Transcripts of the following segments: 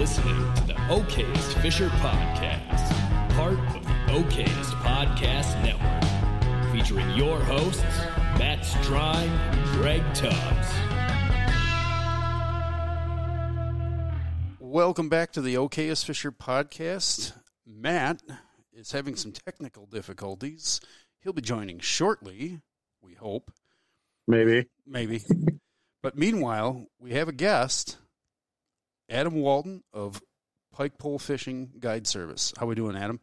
listening to the Okayest Fisher Podcast, part of the Okayest Podcast Network, featuring your hosts, Matt Strine and Greg Tubbs. Welcome back to the Okayest Fisher podcast. Matt is having some technical difficulties. He'll be joining shortly, we hope. Maybe. Maybe. But meanwhile, we have a guest, Adam Walton of Pike Pole Fishing Guide Service. How we doing, Adam?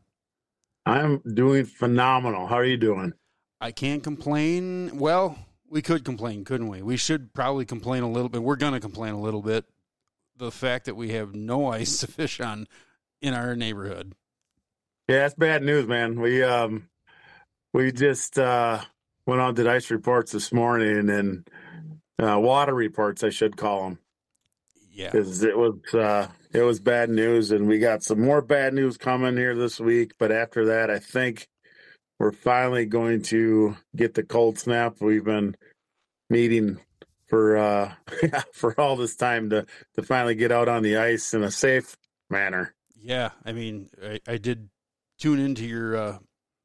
I'm doing phenomenal. How are you doing? I can't complain. Well, we could complain, couldn't we? We should probably complain a little bit. We're going to complain a little bit. The fact that we have no ice to fish on in our neighborhood. Yeah, that's bad news, man. We um we just uh went on did ice reports this morning and uh, water reports, I should call them, Yeah. because it was uh it was bad news, and we got some more bad news coming here this week. But after that, I think we're finally going to get the cold snap. We've been meeting for uh for all this time to to finally get out on the ice in a safe manner. Yeah, I mean, I, I did tune into your uh,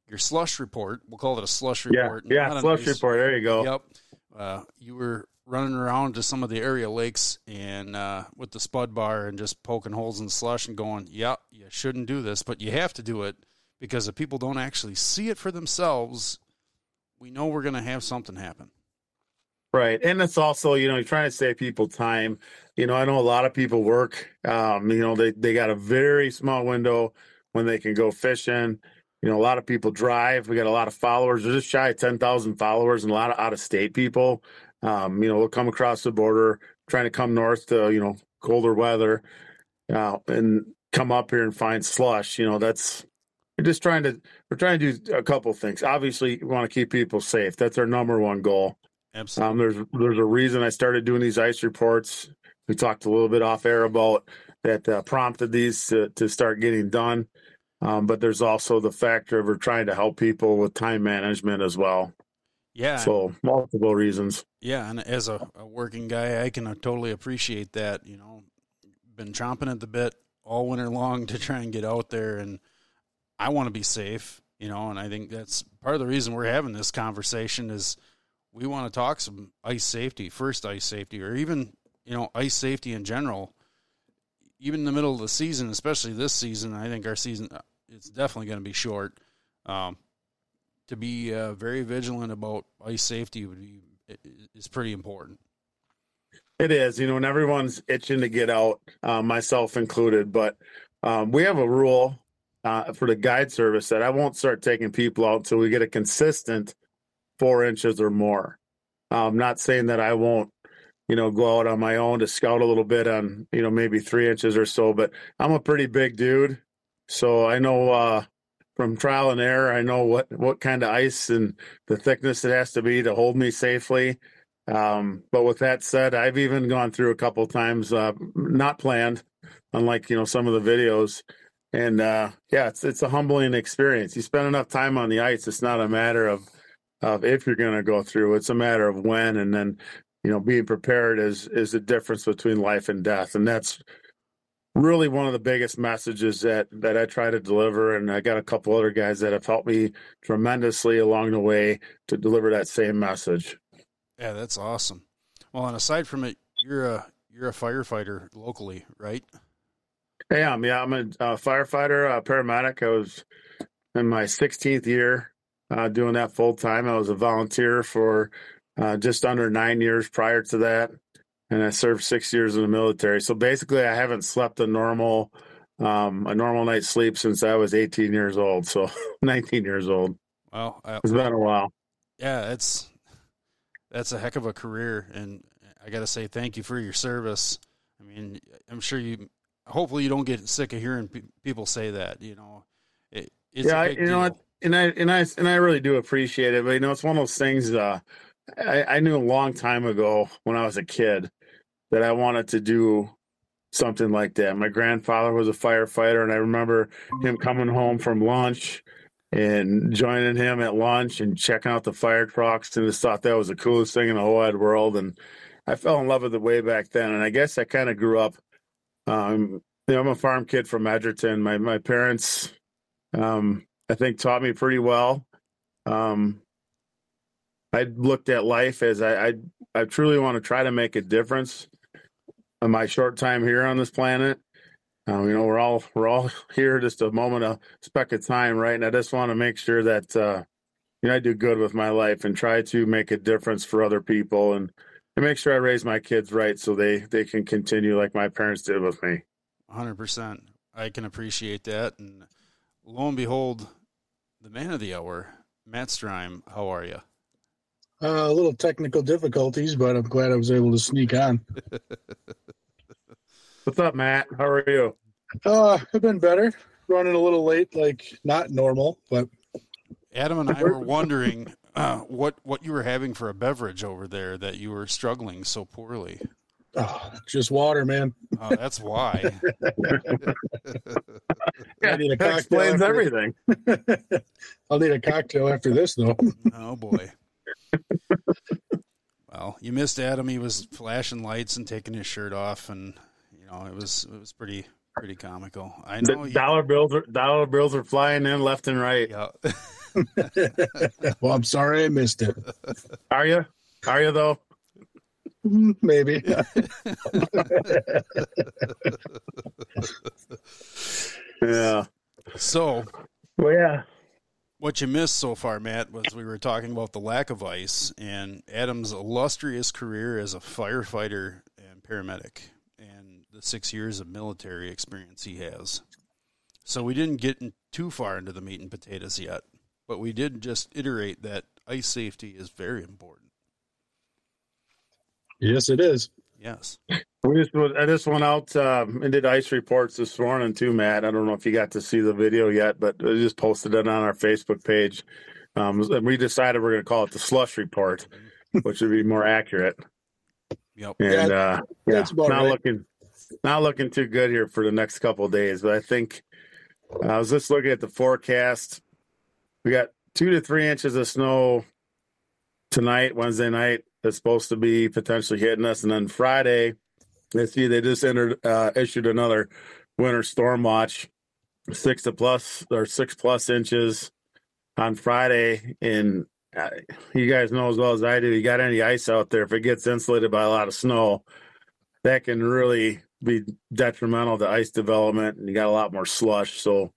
your slush report. We'll call it a slush report. yeah, a slush report. There you go. Yep. Uh, you were running around to some of the area lakes and uh, with the spud bar and just poking holes in the slush and going, "Yeah, you shouldn't do this, but you have to do it because if people don't actually see it for themselves, we know we're going to have something happen." Right. And it's also, you know, you're trying to save people time. You know, I know a lot of people work, um, you know, they, they got a very small window when they can go fishing. You know, a lot of people drive. We got a lot of followers. We're just shy of 10,000 followers and a lot of out of state people. Um, you know, they'll come across the border trying to come north to, you know, colder weather uh, and come up here and find slush. You know, that's, we're just trying to, we're trying to do a couple things. Obviously, we want to keep people safe. That's our number one goal. Absolutely. Um, there's there's a reason I started doing these ice reports. We talked a little bit off air about that uh, prompted these to, to start getting done. Um, but there's also the factor of we're trying to help people with time management as well. Yeah. So multiple reasons. Yeah, and as a, a working guy, I can uh, totally appreciate that. You know, been chomping at the bit all winter long to try and get out there, and I want to be safe. You know, and I think that's part of the reason we're having this conversation is we want to talk some ice safety, first ice safety, or even you know ice safety in general. Even in the middle of the season, especially this season, I think our season uh, it's definitely going to be short. Um, to be uh, very vigilant about ice safety would be is pretty important. It is, you know, and everyone's itching to get out, uh, myself included. But um, we have a rule uh, for the guide service that I won't start taking people out until we get a consistent four inches or more. I'm not saying that I won't, you know, go out on my own to scout a little bit on, you know, maybe three inches or so. But I'm a pretty big dude, so I know uh, from trial and error, I know what what kind of ice and the thickness it has to be to hold me safely. Um, but with that said, I've even gone through a couple times, uh, not planned, unlike you know some of the videos. And uh, yeah, it's it's a humbling experience. You spend enough time on the ice; it's not a matter of of if you're going to go through; it's a matter of when. And then, you know, being prepared is is the difference between life and death, and that's really one of the biggest messages that that I try to deliver. And I got a couple other guys that have helped me tremendously along the way to deliver that same message. Yeah, that's awesome. Well, and aside from it, you're a you're a firefighter locally, right? I am. Yeah, I'm a uh, firefighter, a paramedic. I was in my 16th year uh, doing that full time. I was a volunteer for uh, just under nine years prior to that, and I served six years in the military. So basically, I haven't slept a normal um, a normal night's sleep since I was 18 years old. So 19 years old. Well, I, It's been a while. yeah, it's that's a heck of a career, and I got to say thank you for your service. I mean, I'm sure you. Hopefully, you don't get sick of hearing pe- people say that. You know, it, it's yeah, a I- big you know what? And I and I and I really do appreciate it. But you know, it's one of those things. Uh, I, I knew a long time ago when I was a kid that I wanted to do something like that. My grandfather was a firefighter, and I remember him coming home from lunch and joining him at lunch and checking out the fire trucks, and just thought that was the coolest thing in the whole wide world. And I fell in love with it way back then. And I guess I kind of grew up um, Yeah, I'm a farm kid from Edgerton. My my parents, um, I think, taught me pretty well. Um, I looked at life as I, I I truly want to try to make a difference in my short time here on this planet. Um, you know, we're all we're all here just a moment, a speck of time, right? And I just want to make sure that uh, you know I do good with my life and try to make a difference for other people and, and make sure I raise my kids right so they they can continue like my parents did with me. Hundred percent. I can appreciate that, and lo and behold, the man of the hour, Matt Strime. How are you? Uh, a little technical difficulties, but I'm glad I was able to sneak on. What's up, Matt? How are you? Uh, I've been better. Running a little late, like not normal, but Adam and I were wondering uh, what what you were having for a beverage over there that you were struggling so poorly. oh, just water, man. Uh, that's why. I need a that cocktail explains after- everything. I'll need a cocktail after this, though. Oh boy. Well, you missed Adam. He was flashing lights and taking his shirt off, and you know it was it was pretty pretty comical. I know. The You, dollar bills are dollar bills are flying in left and right. yeah. well, I'm sorry I missed it. Are you? Are you though? Mm, Maybe. Yeah. So Well, yeah. What you missed so far, Matt, was we were talking about the lack of ice and Adam's illustrious career as a firefighter and paramedic, and the six years of military experience he has. So we didn't get in too far into the meat and potatoes yet, but we did just iterate that ice safety is very important. yes, it is. Yes. We just I just went out um, and did ice reports this morning too, Matt. I don't know if you got to see the video yet, but I just posted it on our Facebook page. Um, and we decided we're going to call it the slush report, which would be more accurate. Yep. And Yeah, uh, yeah, that's not right. looking not looking too good here for the next couple of days. But I think I was just looking at the forecast. We got two to three inches of snow tonight, Wednesday night. That's supposed to be potentially hitting us, and then Friday, they see they just entered uh, issued another winter storm watch, six to plus or six plus inches on Friday. And uh, you guys know as well as I do, you got any ice out there, if it gets insulated by a lot of snow, that can really be detrimental to ice development, and you got a lot more slush. So,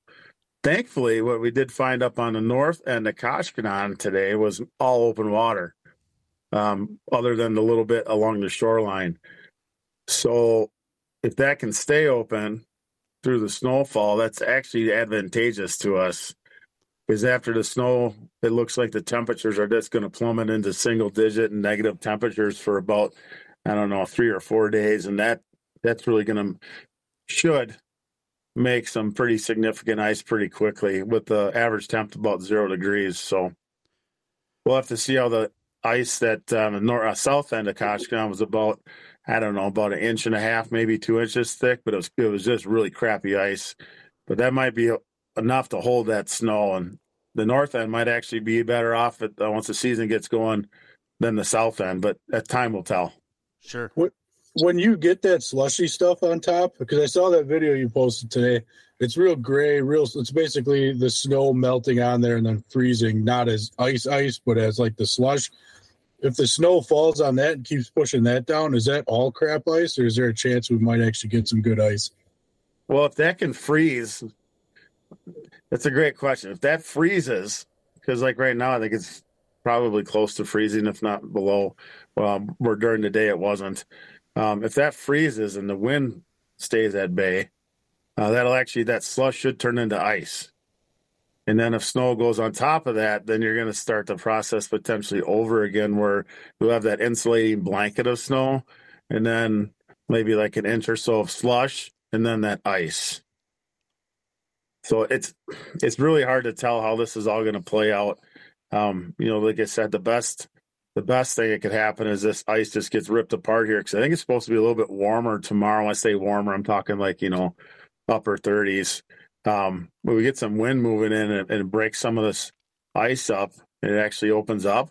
thankfully, what we did find up on the north end of Koshkonong today was all open water, um, other than the little bit along the shoreline. So, if that can stay open through the snowfall, that's actually advantageous to us. Because after the snow, it looks like the temperatures are just going to plummet into single digit and negative temperatures for about, I don't know, three or four days. And that that's really going to, should make some pretty significant ice pretty quickly with the average temp about zero degrees. So we'll have to see how the ice that um, the north, uh, south end of Koshkonong was about, I don't know, about an inch and a half, maybe two inches thick, but it was, it was just really crappy ice. But that might be enough to hold that snow. And the north end might actually be better off at, uh, once the season gets going than the south end, but that time will tell. Sure. When you get that slushy stuff on top, because I saw that video you posted today, it's real gray, real. It's basically the snow melting on there and then freezing, not as ice, ice, but as like the slush. If the snow falls on that and keeps pushing that down, is that all crap ice, or is there a chance we might actually get some good ice? Well, if that can freeze, that's a great question. If that freezes, because like right now, I think it's probably close to freezing, if not below. Um, where during the day it wasn't. Um, if that freezes and the wind stays at bay, uh, that'll actually that slush should turn into ice. And then if snow goes on top of that, then you're going to start the process potentially over again, where you'll have that insulating blanket of snow, and then maybe like an inch or so of slush, and then that ice. So it's it's really hard to tell how this is all going to play out. Um, you know, like I said, the best the best thing that could happen is this ice just gets ripped apart here because I think it's supposed to be a little bit warmer tomorrow. When I say warmer, I'm talking like you know upper 30s. Um, when we get some wind moving in and, and breaks some of this ice up, and it actually opens up.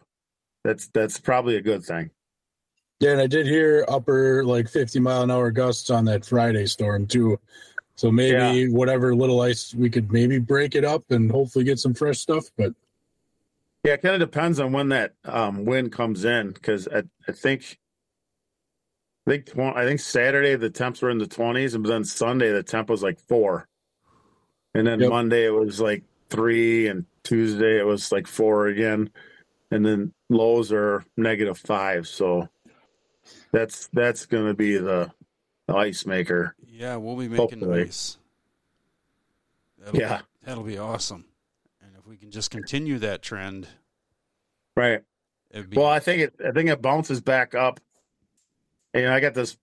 That's that's probably a good thing. Yeah, and I did hear upper like 50 mile an hour gusts on that Friday storm too. So maybe Yeah. whatever little ice we could maybe break it up and hopefully get some fresh stuff. But Yeah, it kind of depends on when that um, wind comes in because I, I think I think I think Saturday the temps were in the twenties, and then Sunday the temp was like four, and then Yep. Monday it was like three, and Tuesday it was like four again, and then lows are negative five. So that's that's going to be the, the ice maker. Yeah, we'll be making Hopefully. ice. That'll, Yeah. that'll be awesome. And if we can just continue that trend, Right. it'd be Well, I think it. I think it bounces back up. And I got this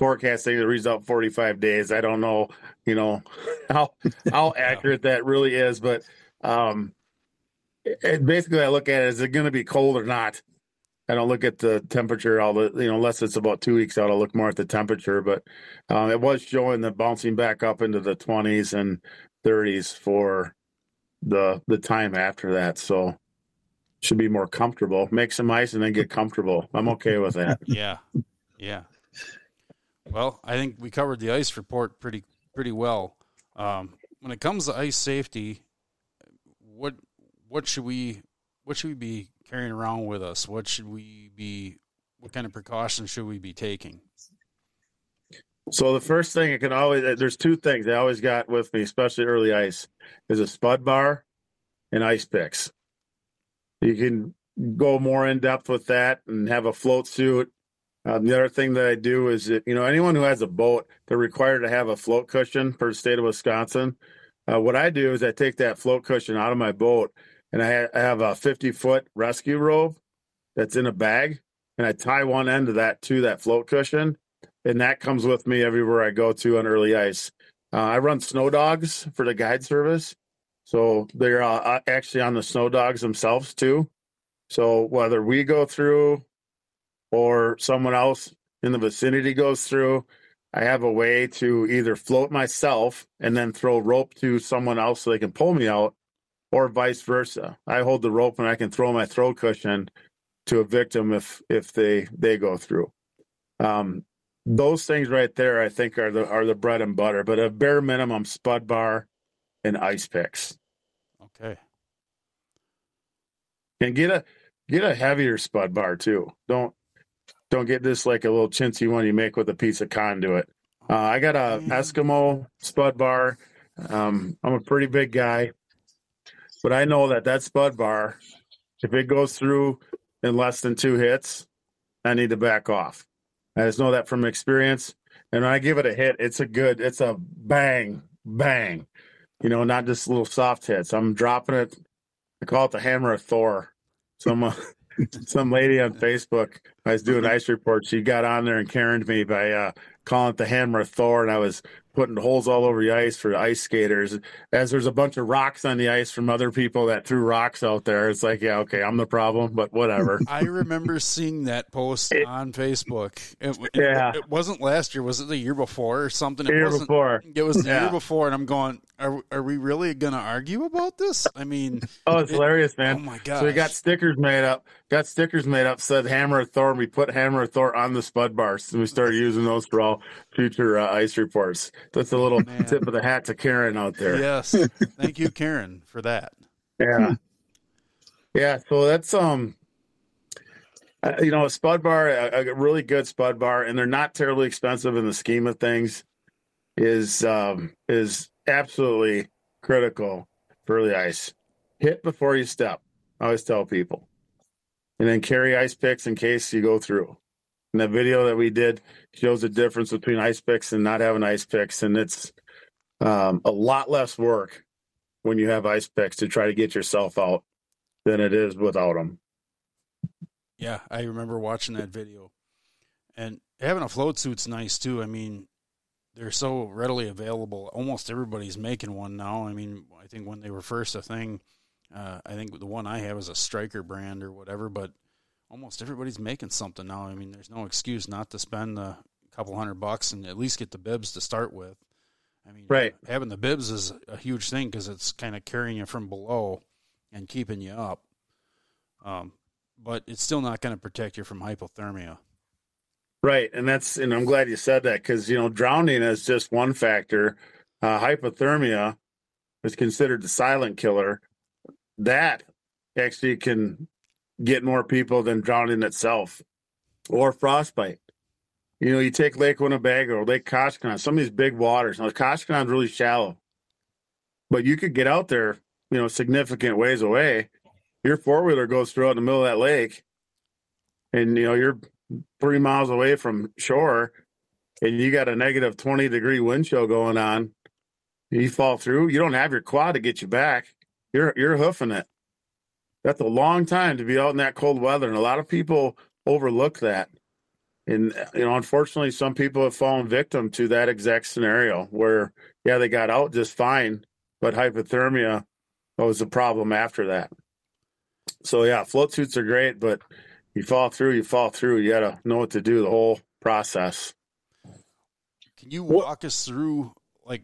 forecast the result 45 days. I don't know, you know, how how accurate that really is, but um, it, it- basically, I look at it: is it going to be cold or not? I don't look at the temperature. All the you know, unless it's about two weeks out, I'll look more at the temperature. But um, it was showing the bouncing back up into the 20s and 30s for the the time after that. So should be more comfortable. Make some ice and then get comfortable. I'm okay with that. yeah, yeah. Well, I think we covered the ice report pretty pretty well. Um, when it comes to ice safety, what what should we what should we be carrying around with us? What should we be? What kind of precautions should we be taking? So the first thing I can always there's two things I always got with me, especially early ice, is a spud bar and ice picks. You can go more in depth with that and have a float suit. Um, the other thing that I do is that, you know anyone who has a boat, they're required to have a float cushion per state of Wisconsin. Uh, what I do is I take that float cushion out of my boat and I, ha- I have a 50 foot rescue rope that's in a bag and I tie one end of that to that float cushion and that comes with me everywhere I go to on early ice. Uh, I run snow dogs for the guide service, so they're uh, actually on the snow dogs themselves too. So whether we go through or someone else in the vicinity goes through, I have a way to either float myself and then throw rope to someone else so they can pull me out, or vice versa. I hold the rope and I can throw my throw cushion to a victim if if they they go through. Um, those things right there, I think, are the are the bread and butter. But a bare minimum, spud bar and ice picks, Okay. and get a get a heavier spud bar too. Don't don't get this like a little chintzy one you make with a piece of conduit. Uh, I got a Eskimo spud bar. Um, I'm a pretty big guy, but I know that that spud bar, if it goes through in less than two hits, I need to back off. I just know that from experience. And when I give it a hit, it's a good, it's a bang, bang. You know, not just little soft hits. I'm dropping it. I call it the hammer of Thor. Some uh, some lady on Facebook, I was doing ice reports. She got on there and Karened me by uh, calling it the hammer of Thor, and I was putting holes all over the ice for ice skaters. As there's a bunch of rocks on the ice from other people that threw rocks out there, it's like, yeah, okay, I'm the problem, but whatever. I remember seeing that post It- on Facebook. It, it- Yeah. it wasn't last year. Was it the year before or something? It The year before. It was the Yeah. year before, and I'm going. Are are we really going to argue about this? I mean, Oh, it's It- hilarious, man. oh my god! So we got stickers made up. Got stickers made up. Said Hammer of Thor. And we put Hammer of Thor on the spud bars, and we started using those for all future uh, ice reports. That's a little Man. tip of the hat to Karen out there. yes. Thank you, Karen, for that. Yeah. yeah. So that's um, uh, you know, a spud bar, a, a really good spud bar, and they're not terribly expensive in the scheme of things. Is um is absolutely critical for early ice. Hit before you step. I always tell people, and then carry ice picks in case you go through. And the video that we did shows the difference between ice picks and not having ice picks, and it's um, a lot less work when you have ice picks to try to get yourself out than it is without them. Yeah, I remember watching that video, and having a float suit's nice too. I mean, they're so readily available. Almost everybody's making one now. I mean, I think when they were first a thing, uh, I think the one I have is a Striker brand or whatever, but almost everybody's making something now. I mean, there's no excuse not to spend a couple hundred bucks and at least get the bibs to start with. I mean, Right. having the bibs is a huge thing because it's kind of carrying you from below and keeping you up. Um, but it's still not going to protect you from hypothermia. Right, and that's and I'm glad you said that because you know drowning is just one factor. Uh, hypothermia is considered the silent killer. That actually can get more people than drowning itself, or frostbite. You know, you take Lake Winnebago or Lake Koshkonong, some of these big waters. Now, Koshkonong's really shallow, but you could get out there, you know, significant ways away. Your four wheeler goes through out in the middle of that lake, and you know you're three miles away from shore and you got a negative 20 degree wind chill going on, you fall through, you don't have your quad to get you back. You're you're hoofing it. That's a long time to be out in that cold weather. And a lot of people overlook that. And you know, unfortunately, some people have fallen victim to that exact scenario where, yeah, they got out just fine, but hypothermia was a problem after that. So yeah, float suits are great, but you fall through, you fall through. You got to know what to do the whole process. Can you walk us through like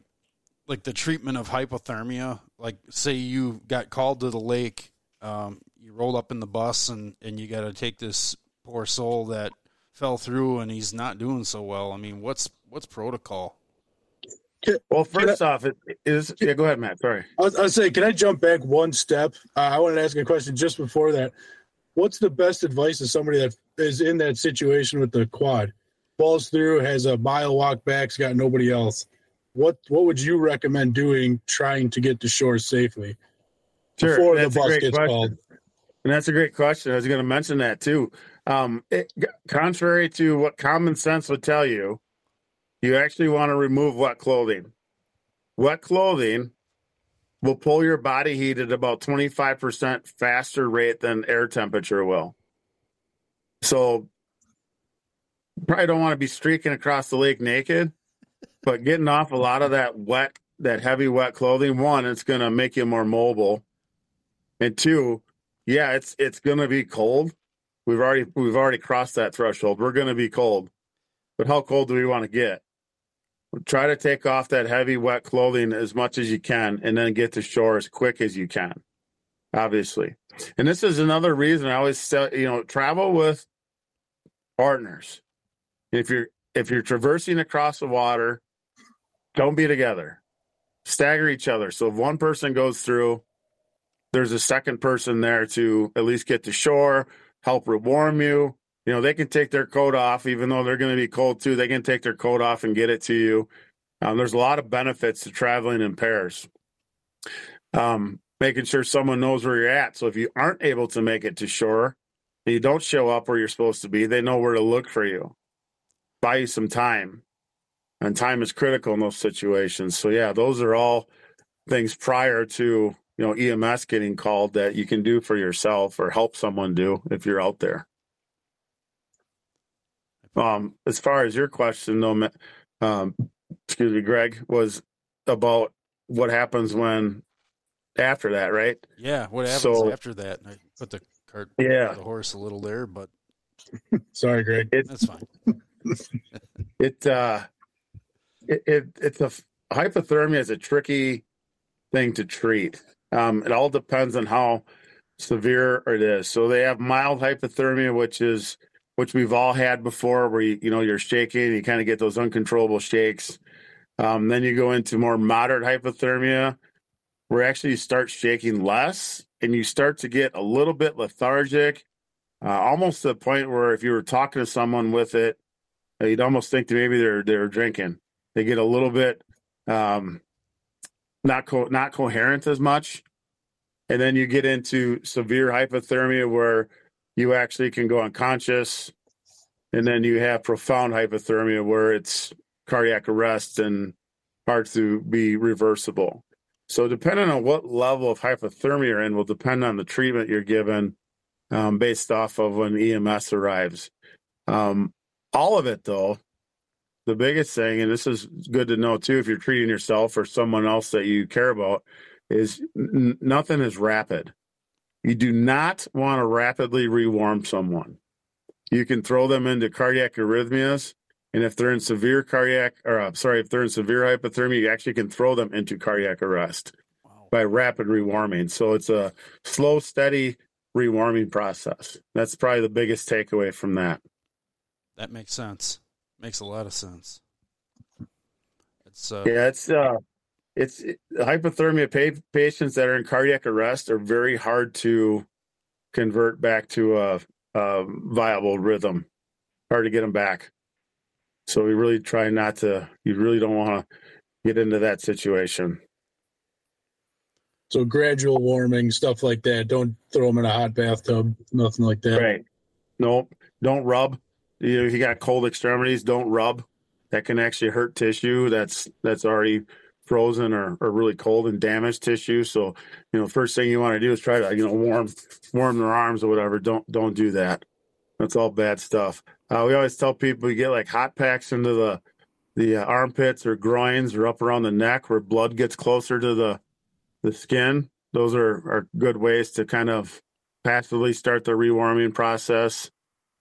like the treatment of hypothermia? Like, say you got called to the lake, um, you roll up in the bus, and and you got to take this poor soul that fell through, and he's not doing so well. I mean, what's what's protocol? Well, first I, off, it is yeah. Go ahead, Matt. Sorry. I was, I was saying, can I jump back one step? Uh, I wanted to ask a question just before that what's the best advice to somebody that is in that situation with the quad, falls through, has a mile walk back's got nobody else? What what would you recommend doing trying to get to shore safely sure, before the bus gets question. called? And that's a great question. I was going to mention that too. Um, it, contrary to what common sense would tell you, you actually want to remove wet clothing. Wet clothing will pull your body heat at about 25% faster rate than air temperature will. So probably don't want to be streaking across the lake naked, but getting off a lot of that wet, that heavy wet clothing, one, it's going to make you more mobile. And two, yeah, it's it's going to be cold. We've already we've already crossed that threshold. We're going to be cold. But how cold do we want to get? try to take off that heavy wet clothing as much as you can and then get to shore as quick as you can obviously and this is another reason i always say you know travel with partners if you're if you're traversing across the water don't be together stagger each other so if one person goes through there's a second person there to at least get to shore help rewarm you you know, they can take their coat off, even though they're going to be cold too. They can take their coat off and get it to you. Um, there's a lot of benefits to traveling in pairs. Um, making sure someone knows where you're at. So if you aren't able to make it to shore you don't show up where you're supposed to be, they know where to look for you. Buy you some time. And time is critical in those situations. So yeah, those are all things prior to, you know, EMS getting called that you can do for yourself or help someone do if you're out there. Um, as far as your question, though, um, excuse me, Greg, was about what happens when after that, right? Yeah, what happens so, after that? I put the cart, yeah, the horse a little there, but sorry, Greg, it, that's fine. It uh, it, it it's a hypothermia is a tricky thing to treat. Um, it all depends on how severe it is. So they have mild hypothermia, which is which we've all had before, where you, you know you're shaking, you kind of get those uncontrollable shakes. Um, then you go into more moderate hypothermia, where actually you start shaking less, and you start to get a little bit lethargic, uh, almost to the point where if you were talking to someone with it, you'd almost think that maybe they're they're drinking. They get a little bit um, not co- not coherent as much, and then you get into severe hypothermia where you actually can go unconscious. And then you have profound hypothermia where it's cardiac arrest and hard to be reversible. So, depending on what level of hypothermia you're in, will depend on the treatment you're given um, based off of when EMS arrives. Um, all of it, though, the biggest thing, and this is good to know too, if you're treating yourself or someone else that you care about, is n- nothing is rapid. You do not want to rapidly rewarm someone. You can throw them into cardiac arrhythmias. And if they're in severe cardiac, or uh, sorry, if they're in severe hypothermia, you actually can throw them into cardiac arrest wow. by rapid rewarming. So it's a slow, steady rewarming process. That's probably the biggest takeaway from that. That makes sense. Makes a lot of sense. It's uh, Yeah, it's uh, it's it, hypothermia pa- patients that are in cardiac arrest are very hard to convert back to a, a viable rhythm. Hard to get them back. So we really try not to. You really don't want to get into that situation. So gradual warming, stuff like that. Don't throw them in a hot bathtub. Nothing like that. Right. Nope. Don't rub. You know, if you got cold extremities, don't rub. That can actually hurt tissue that's that's already frozen or, or really cold and damaged tissue. So, you know, first thing you want to do is try to, you know, warm warm their arms or whatever. Don't don't do that. That's all bad stuff. Uh, we always tell people you get like hot packs into the the uh, armpits or groins or up around the neck where blood gets closer to the the skin. Those are, are good ways to kind of passively start the rewarming process.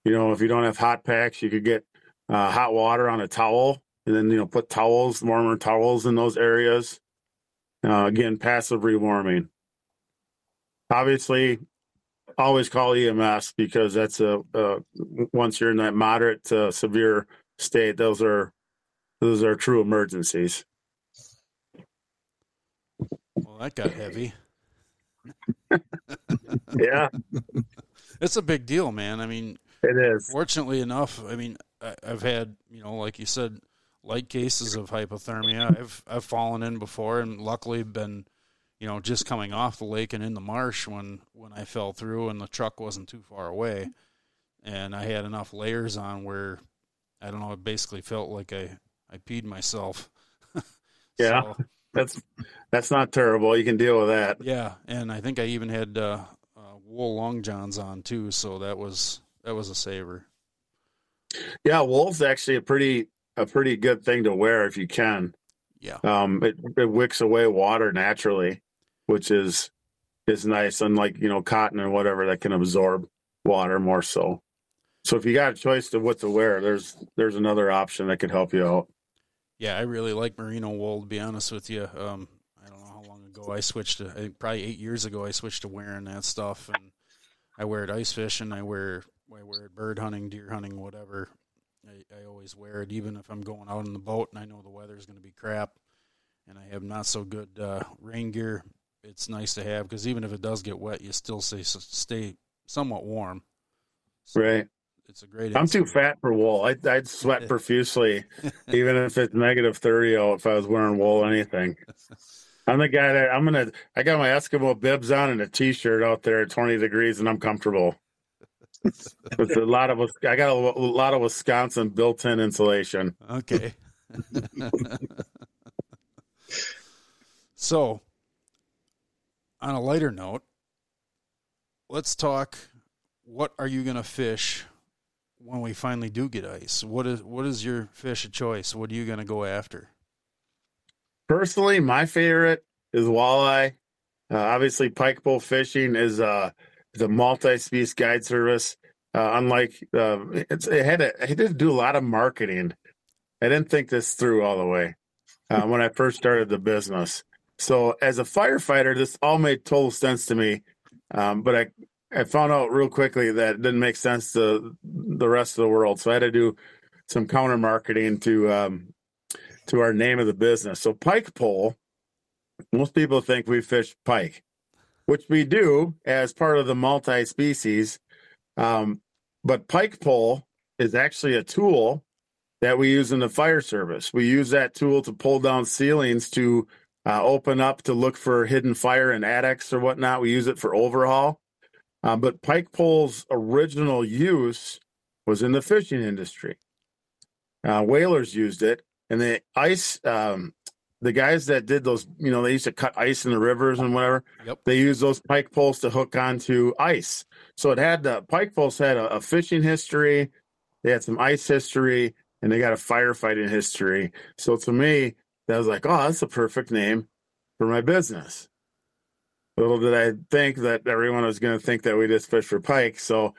You know, if you don't have hot packs, you could get uh, hot water on a towel and then, you know, put towels, warmer towels in those areas. Uh, again, passive rewarming. Obviously, always call EMS because that's a, uh, once you're in that moderate to severe state, those are those are true emergencies. well, that got heavy. Yeah, It's a big deal, man. I mean, it is. fortunately enough, I mean, I've had you know, like you said, light cases of hypothermia. I've I've fallen in before, and luckily been, you know, just coming off the lake and in the marsh when when I fell through, and the truck wasn't too far away, and I had enough layers on where, I don't know, it basically felt like I I peed myself. Yeah. So, That's that's not terrible. You can deal with that. yeah, and I think I even had uh, uh, wool long johns on too, so that was that was a saver. Yeah, wool's actually a pretty a pretty good thing to wear if you can. Yeah. Um, it it wicks away water naturally, which is is nice. Unlike you know cotton and whatever that can absorb water more so. So if you got a choice to what to wear, there's there's another option that could help you out. Yeah, I really like merino wool. To be honest with you, um, I don't know how long ago I switched to. I think probably eight years ago I switched to wearing that stuff, and I wear it ice fishing. I wear I wear it bird hunting, deer hunting, whatever. I, I always wear it, even if I'm going out in the boat and I know the weather's going to be crap, and I have not so good uh, rain gear. It's nice to have because even if it does get wet, you still stay stay somewhat warm. So Right. It's a great. I'm too fat for wool. I, I'd sweat profusely, even if it's negative thirty. Oh, if I was wearing wool or anything. I'm the guy that I'm gonna. I got my Eskimo bibs on and a t-shirt out there at 20 degrees, and I'm comfortable. With a lot of, I got a, a lot of Wisconsin built-in insulation. Okay. so, on a lighter note, let's talk. What are you going to fish when we finally do get ice? What is what is your fish of choice? What are you going to go after? Personally, my favorite is walleye. Uh, obviously, Pike Pole fishing is uh, a multi-species guide service. Uh, unlike uh, it had a, it did do a lot of marketing. I didn't think this through all the way uh, when I first started the business. So, as a firefighter, this all made total sense to me. Um, but I I found out real quickly that it didn't make sense to the rest of the world. So I had to do some counter marketing to um, to our name of the business. So pike pole, most people think we fish pike, which we do as part of the multi-species. Um, but pike pole is actually a tool that we use in the fire service. We use that tool to pull down ceilings to uh, open up to look for hidden fire in attics or whatnot. We use it for overhaul. Uh, but pike pole's original use was in the fishing industry. Uh, whalers used it, and the ice, um, the guys that did those, you know, they used to cut ice in the rivers and whatever. Yep. They used those pike poles to hook onto ice. So it had the pike poles had a, a fishing history, they had some ice history, and they got a firefighting history. So to me, that was like, oh, that's a perfect name for my business. Little did I think that everyone was going to think that we just fish for pike. So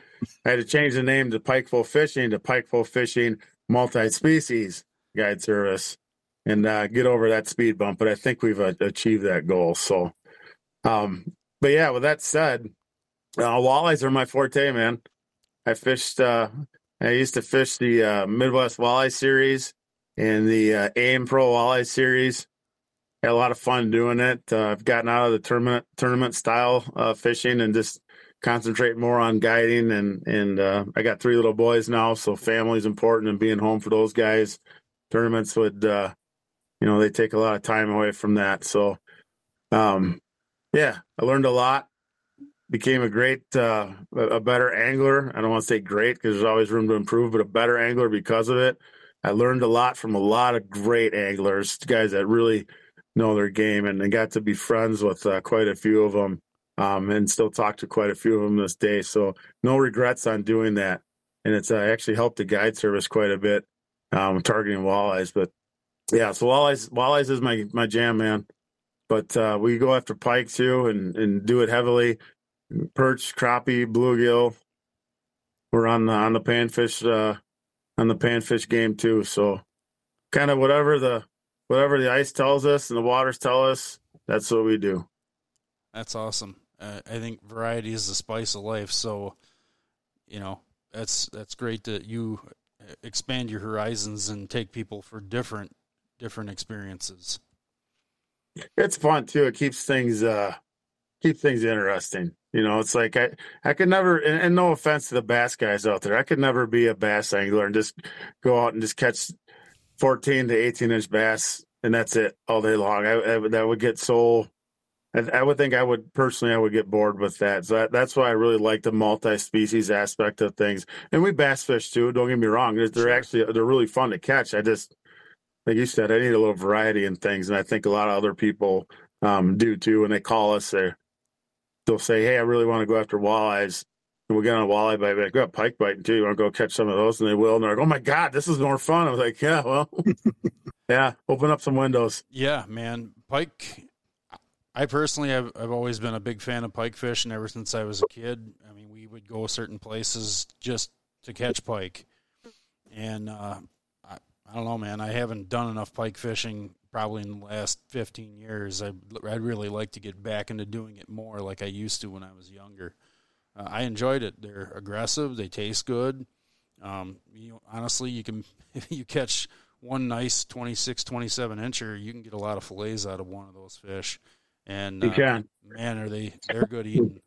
I had to change the name to Pike Pole Fishing to Pike Pole Fishing Multi Species Guide Service and uh, get over that speed bump. But I think we've uh, achieved that goal. So, um, but yeah, with that said, uh, walleyes are my forte, man. I fished uh, I used to fish the uh, Midwest Walleye Series and the uh, AIM Pro Walleye Series. Had a lot of fun doing it. I've gotten out of the tournament tournament style fishing and just concentrate more on guiding. And and I got three little boys now, so family's important and being home for those guys. Tournaments would, you know, they take a lot of time away from that. So, um, yeah, I learned a lot became a great, uh, a better angler. I don't want to say great because there's always room to improve, but a better angler because of it. I learned a lot from a lot of great anglers, guys that really know their game, and I got to be friends with uh, quite a few of them, um, and still talk to quite a few of them this day. So no regrets on doing that, and it's uh, actually helped the guide service quite a bit, um, targeting walleyes. But yeah, so walleyes, walleyes is my my jam, man. But uh, we go after pike too, and and do it heavily perch, crappie, bluegill. We're on the on the panfish uh, on the panfish game too. So kind of whatever the whatever the ice tells us and the waters tell us, that's what we do. That's awesome. Uh, I think variety is the spice of life. So, you know, that's that's great that you expand your horizons and take people for different different experiences. It's fun too. It keeps things uh keeps things interesting. You know, it's like I I could never and, and, no offense to the bass guys out there, I could never be a bass angler and just go out and just catch fourteen to eighteen inch bass and that's it all day long. I, I that would get so. I, I, would think I would personally I would get bored with that. So that, that's why I really like the multi-species aspect of things. And we bass fish too. Don't get me wrong; they're, they're actually they're really fun to catch. I just like you said, I need a little variety in things, and I think a lot of other people um, do too. When they call us, they they'll say, "Hey, I really want to go after walleyes." And we'll get on a walleye bite. Like, got pike biting too. You want to go catch some of those? And they will. And they're like, "Oh my god, this is more fun." I was like, "Yeah, well, yeah, open up some windows." Yeah, man, pike. I personally, have I've always been a big fan of pike fishing ever since I was a kid. I mean, we would go certain places just to catch pike, and uh, I, don't know, man. I haven't done enough pike fishing probably in the last 15 years. I, I'd really like to get back into doing it more like I used to when I was younger. Uh, I enjoyed it. They're aggressive. They taste good. Um, you honestly, you can if you catch one nice 26, 27 incher, you can get a lot of fillets out of one of those fish. And you uh, can. Man, are they? They're good eating.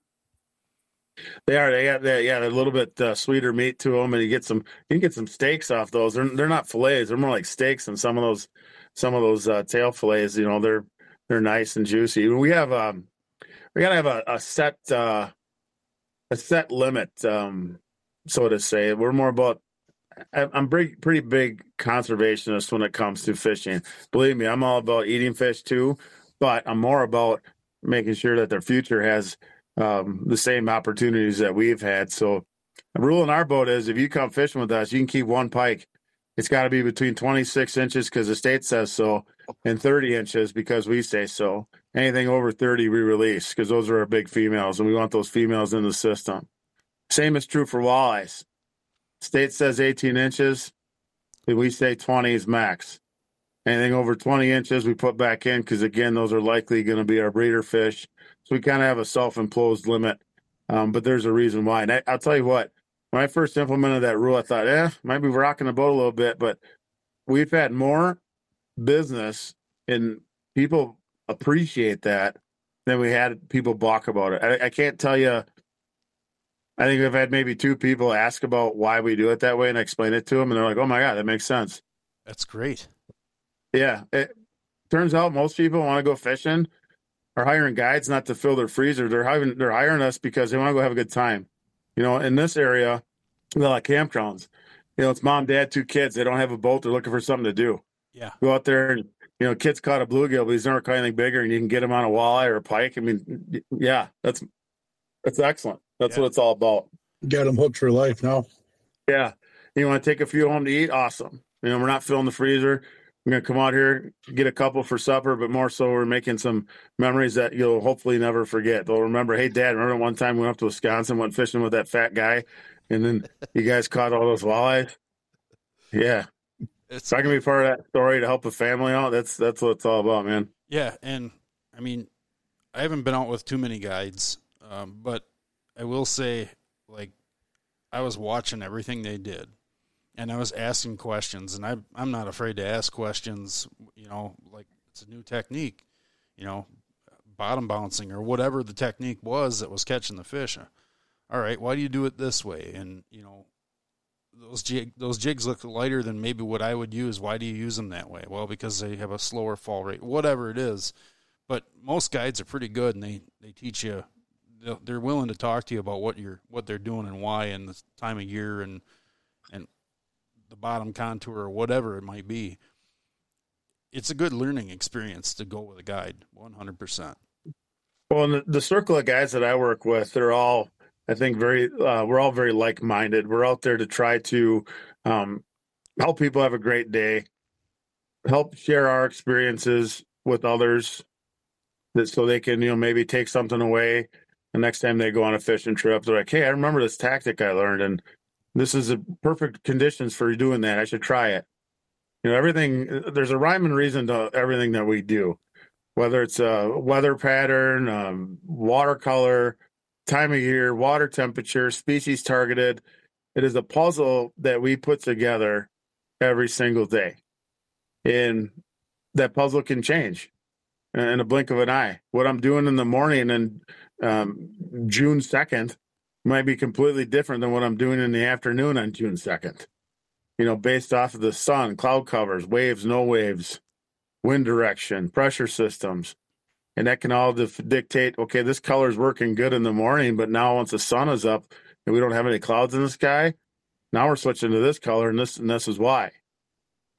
They are. They got that. Yeah, a little bit uh, sweeter meat to them, and you get some. You can get some steaks off those. They're they're not fillets. They're more like steaks than some of those some of those uh, tail fillets. You know, they're they're nice and juicy. We have um, we gotta have a, a set uh, a set limit, um, so to say. We're more about. I'm pretty pretty big conservationist when it comes to fishing. Believe me, I'm all about eating fish too, but I'm more about making sure that their future has um, the same opportunities that we've had. So, the rule in our boat is if you come fishing with us, you can keep one pike it's got to be between 26 inches because the state says so, and 30 inches because we say so. Anything over 30, we release because those are our big females, and we want those females in the system. Same is true for walleyes. State says 18 inches, we say 20 is max. Anything over 20 inches, we put back in because, again, those are likely going to be our breeder fish. So we kind of have a self imposed limit, um, but there's a reason why. And I, I'll tell you what, when I first implemented that rule, I thought, eh, might be rocking the boat a little bit, but we've had more business and people appreciate that than we had people balk about it. I, I can't tell you. I think we've had maybe two people ask about why we do it that way, and I explain it to them, and they're like, "Oh my god, that makes sense." That's great. Yeah, it turns out most people want to go fishing are hiring guides not to fill their freezer. They're hiring they're hiring us because they want to go have a good time. You know, in this area, we got like campgrounds. You know, it's mom, dad, two kids. They don't have a boat. They're looking for something to do. Yeah. Go out there and, you know, kids caught a bluegill, but he's never caught anything bigger, and you can get him on a walleye or a pike. I mean, yeah, that's that's excellent. That's yeah. what it's all about. Got them hooked for life now. Yeah. You want to take a few home to eat? Awesome. You know, we're not filling the freezer. We're gonna come out here, get a couple for supper, but more so we're making some memories that you'll hopefully never forget. They'll remember, hey dad, remember one time we went up to Wisconsin, went fishing with that fat guy, and then you guys caught all those walleyes? Yeah. It's, so I can be part of that story to help the family out. That's that's what it's all about, man. Yeah, and I mean, I haven't been out with too many guides, um, but I will say, like, I was watching everything they did, and I was asking questions, and I I'm not afraid to ask questions. You know, like it's a new technique. You know, bottom bouncing or whatever the technique was that was catching the fish. All right, why do you do it this way? And you know, those jig those jigs look lighter than maybe what I would use. Why do you use them that way? Well, because they have a slower fall rate, whatever it is. But most guides are pretty good, and they they teach you. They're willing to talk to you about what you're what they're doing and why, and the time of year, and and the bottom contour or whatever it might be. It's a good learning experience to go with a guide, one hundred percent. Well, the, the circle of guys that I work with, they're all I think very uh, we're all very like minded. We're out there to try to um, help people have a great day, help share our experiences with others, that so they can you know maybe take something away. The next time they go on a fishing trip, they're like, "Hey, I remember this tactic I learned, and this is a perfect conditions for doing that. I should try it." You know, everything. There's a rhyme and reason to everything that we do, whether it's a weather pattern, um, watercolor time of year, water temperature, species targeted. It is a puzzle that we put together every single day. And that puzzle can change in a blink of an eye. What I'm doing in the morning and um, June 2nd might be completely different than what I'm doing in the afternoon on June 2nd. You know, based off of the sun, cloud covers, waves, no waves, wind direction, pressure systems, and that can all dictate okay this color is working good in the morning but now once the sun is up and we don't have any clouds in the sky now we're switching to this color and this and this is why.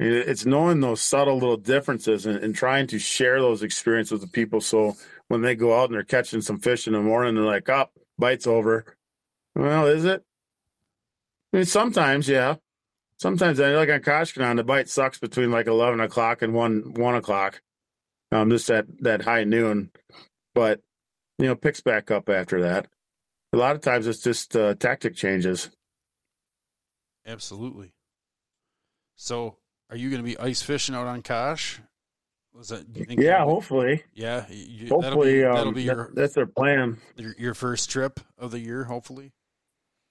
It's knowing those subtle little differences and, and trying to share those experiences with people so when they go out and they're catching some fish in the morning they're like oh bite's over well is it i mean sometimes yeah sometimes I like on Koshkonong, the bite sucks between like 11 o'clock and 1 1 o'clock um, just at that high noon. But you know, picks back up after that. A lot of times it's just uh, tactic changes. Absolutely. So, are you going to be ice fishing out on Kosh? Was that? yeah, hopefully. Yeah, you, hopefully that'll be, that'll um, be your, that, that's our plan. Your, your first trip of the year, hopefully.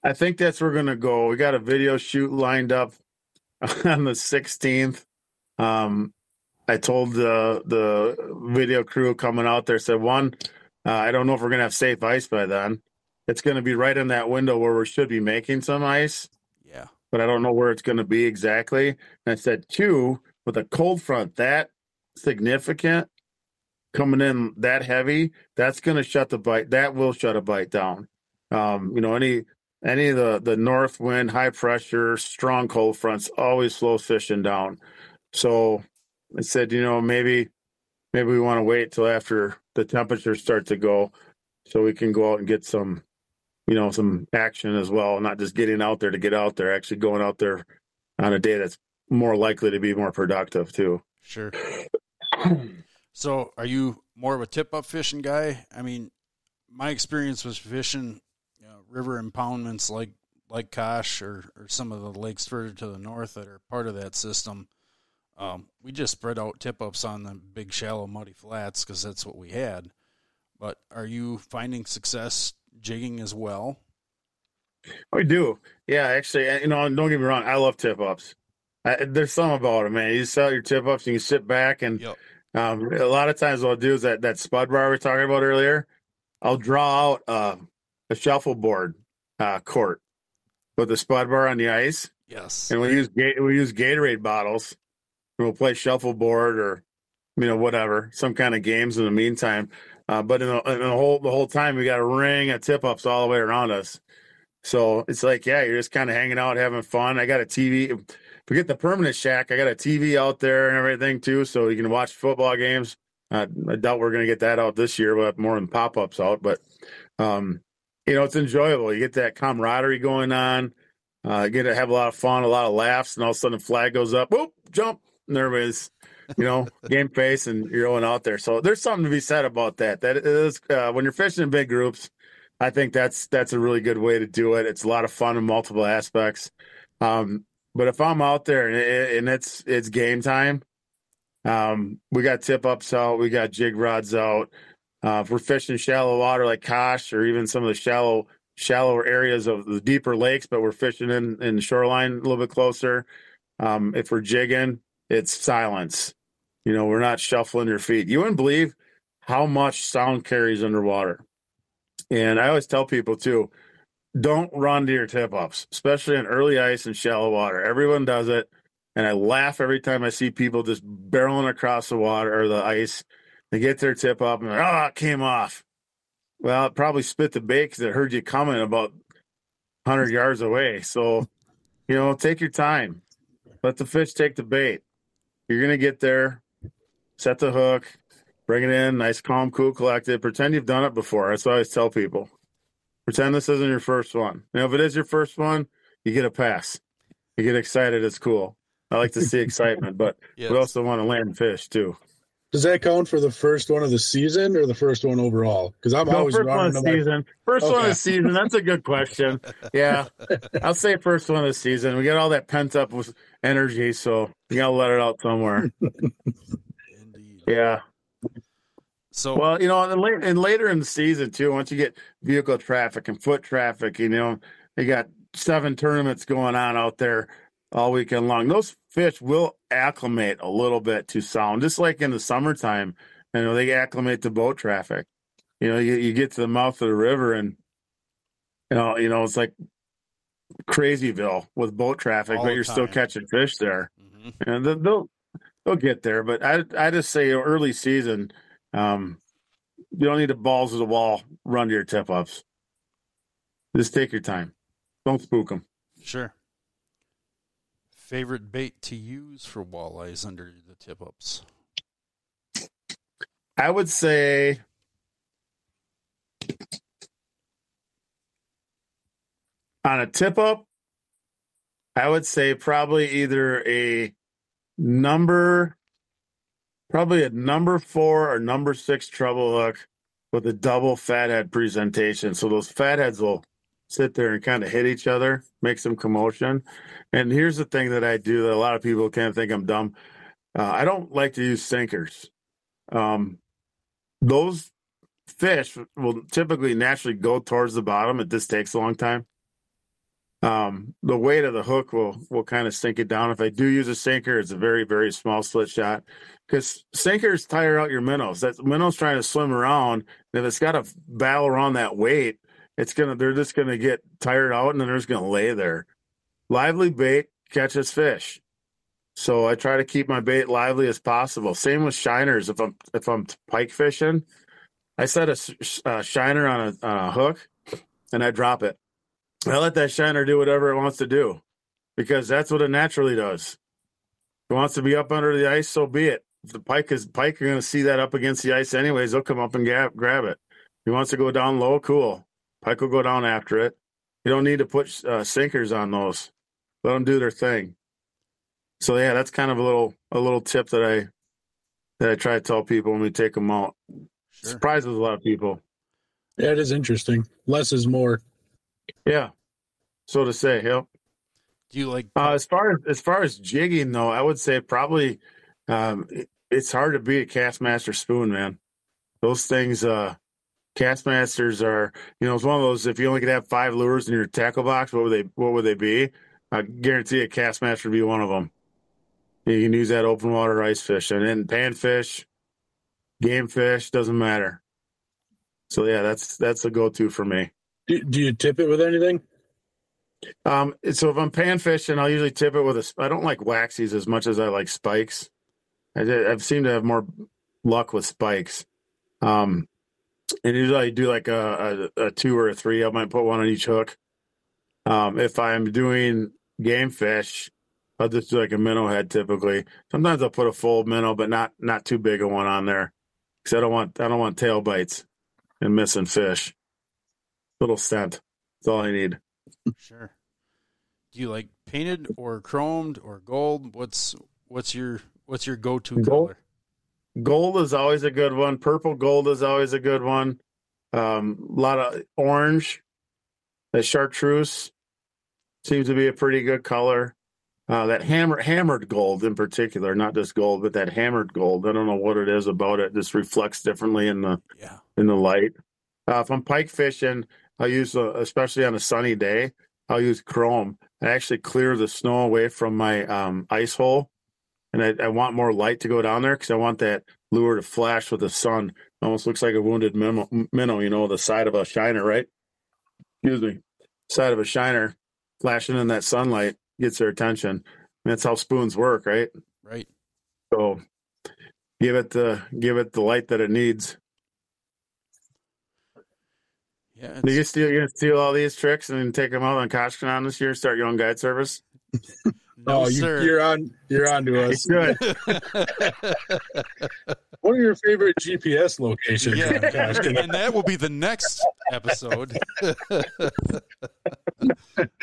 I think that's where we're gonna go. We got a video shoot lined up on the 16th. Um, I told the the video crew coming out there said one, uh, I don't know if we're gonna have safe ice by then. It's gonna be right in that window where we should be making some ice. Yeah, but I don't know where it's gonna be exactly. And I said two with a cold front that significant coming in that heavy, that's gonna shut the bite. That will shut a bite down. Um, you know, any any of the the north wind, high pressure, strong cold fronts always slows fishing down. So I said, you know, maybe maybe we want to wait till after the temperatures start to go so we can go out and get some you know some action as well not just getting out there to get out there actually going out there on a day that's more likely to be more productive too. Sure. So are you more of a tip up fishing guy? I mean my experience was fishing river impoundments like like Kosh or, or some of the lakes further to the north that are part of that system um, we just spread out tip ups on the big, shallow, muddy flats because that's what we had. But are you finding success jigging as well? We do. Yeah, actually, you know, don't get me wrong. I love tip ups. There's something about it, man. You sell your tip ups and you sit back, and yep. um, a lot of times what I'll do is that that spud bar we were talking about earlier. I'll draw out uh, a shuffleboard uh, court with the spud bar on the ice. Yes, and we use we use Gatorade bottles And we'll play shuffleboard or you know whatever, some kind of games in the meantime. Uh, but in the, in the, whole the whole time, we got a ring of tip ups all the way around us. So it's like, yeah, you're just kind of hanging out, having fun. I got a TV. Forget the permanent shack. I got a TV out there and everything too, so you can watch football games. Uh, I doubt we're going to get that out this year. We'll have more than pop ups out, but um, you know, it's enjoyable. You get that camaraderie going on. Uh, get to have a lot of fun, a lot of laughs, and all of a sudden the flag goes up. Whoop, jump, nervous, you know, game face, and you're going out there. So there's something to be said about that. That is uh, when you're fishing in big groups. I think that's that's a really good way to do it. It's a lot of fun in multiple aspects. Um, but if I'm out there and, it, and it's it's game time, um, we got tip ups out, we got jig rods out. Uh, if we're fishing shallow water like Kosh or even some of the shallow shallower areas of the deeper lakes, but we're fishing in in shoreline a little bit closer. Um, if we're jigging, it's silence. You know, we're not shuffling your feet. You wouldn't believe how much sound carries underwater. And I always tell people too, don't run to your tip ups, especially in early ice and shallow water. Everyone does it. And I laugh every time I see people just barreling across the water or the ice. They get their tip up and like, oh, it came off. Well, it probably spit the bait because it heard you coming about 100 yards away. So, you know, take your time. Let the fish take the bait. You're going to get there, set the hook, bring it in, nice, calm, cool, collected. Pretend you've done it before. That's what I always tell people. Pretend this isn't your first one. Now, if it is your first one, you get a pass. You get excited. It's cool. I like to see excitement, but Yes. we also want to land fish too. Does that count for the first one of the season or the first one overall? Because I'm No, always first one running of to my season. First one Okay. of season. That's a good question. Yeah, I'll say first one of the season. We got all that pent up with energy, so you gotta let it out somewhere. Indeed. Yeah. So Well, you know, and, late, and later in the season too, once you get vehicle traffic and foot traffic, you know, you got seven tournaments going on out there all weekend long. Those fish will acclimate a little bit to sound, just like in the summertime. You know, they acclimate to boat traffic. You know, you, you get to the mouth of the river and you know, you know, it's like Crazyville with boat traffic, All but you're still catching fish there Mhm. and they'll they'll, they'll get there. But I I just say early season, um, you don't need to balls of the wall run to your tip ups. Just take your time. Don't spook them. sure. Favorite bait to use for walleyes under the tip ups? I would say on a tip up, I would say probably either a number, probably a number four or number six treble hook with a double fathead presentation. So those fatheads will sit there and kind of hit each other, make some commotion. And here's the thing that I do that a lot of people can't think I'm dumb. Uh, I don't like to use sinkers. Um, those fish will typically naturally go towards the bottom. It just takes a long time. Um, the weight of the hook will will kind of sink it down. If I do use a sinker, it's a very very small split shot because sinkers tire out your minnows. That minnow's trying to swim around. And if it's got to battle around that weight, it's gonna they're just gonna get tired out and then they're just gonna lay there. Lively bait catches fish. So I try to keep my bait lively as possible. Same with shiners. If I'm if I'm pike fishing, I set a, uh, shiner on a, on a hook and I drop it. I let that shiner do whatever it wants to do because that's what it naturally does. If it wants to be up under the ice, so be it. If the pike is pike, are going to see that up against the ice anyways. They'll come up and grab grab it. If he wants to go down low, cool. Pike will go down after it. You don't need to put uh, sinkers on those. Let them do their thing. So yeah, that's kind of a little a little tip that I that I try to tell people when we take them out. Sure. Surprises a lot of people. Yeah, it is interesting. Less is more. Yeah. So to say, yep. Do you like Uh, as far as as far as jigging though, I would say probably um, it- it's hard to beat a Kastmaster spoon, man. Those things, uh, Kastmasters are, you know, it's one of those. If you only could have five lures in your tackle box, what would they what would they be? I guarantee a Kastmaster would be one of them. You can use that open water ice fish and then panfish, game fish doesn't matter. So yeah, that's that's a go to for me. Do, do you tip it with anything? Um, so if I'm pan fishing, I'll usually tip it with a. I don't like waxies as much as I like spikes. I, I've seemed to have more luck with spikes. Um, and usually I do like a, a, a two or a three. I might put one on each hook. Um, if I'm doing game fish, I'll just do like a minnow head typically. Sometimes I'll put a full minnow, but not not too big a one on there because I don't want I don't want tail bites and missing fish. Little scent. That's all I need. Sure. Do you like painted or chromed or gold? What's what's your what's your go to color? Gold is always a good one. Purple gold is always a good one. Um, a lot of orange. The chartreuse seems to be a pretty good color. Uh, that hammer, hammered gold in particular, not just gold, but that hammered gold. I don't know what it is about it. Just reflects differently in the Yeah. in the light. Uh, if I'm pike fishing, I'll use, uh, especially on a sunny day, I'll use chrome and actually clear the snow away from my um, ice hole. And I, I want more light to go down there because I want that lure to flash with the sun. Almost looks like a wounded minnow, minnow, you know, the side of a shiner, right? Excuse me, side of a shiner flashing in that sunlight gets their attention. And that's how spoons work, right? Right. So give it the give it the light that it needs. Yeah. Do you it's- steal you gonna steal all these tricks and take them out on Koshkonong this year and start your own guide service? No, oh, you, sir. you're on. You're on to us. should. What are your favorite GPS locations? yeah, Gosh, and that will be the next episode.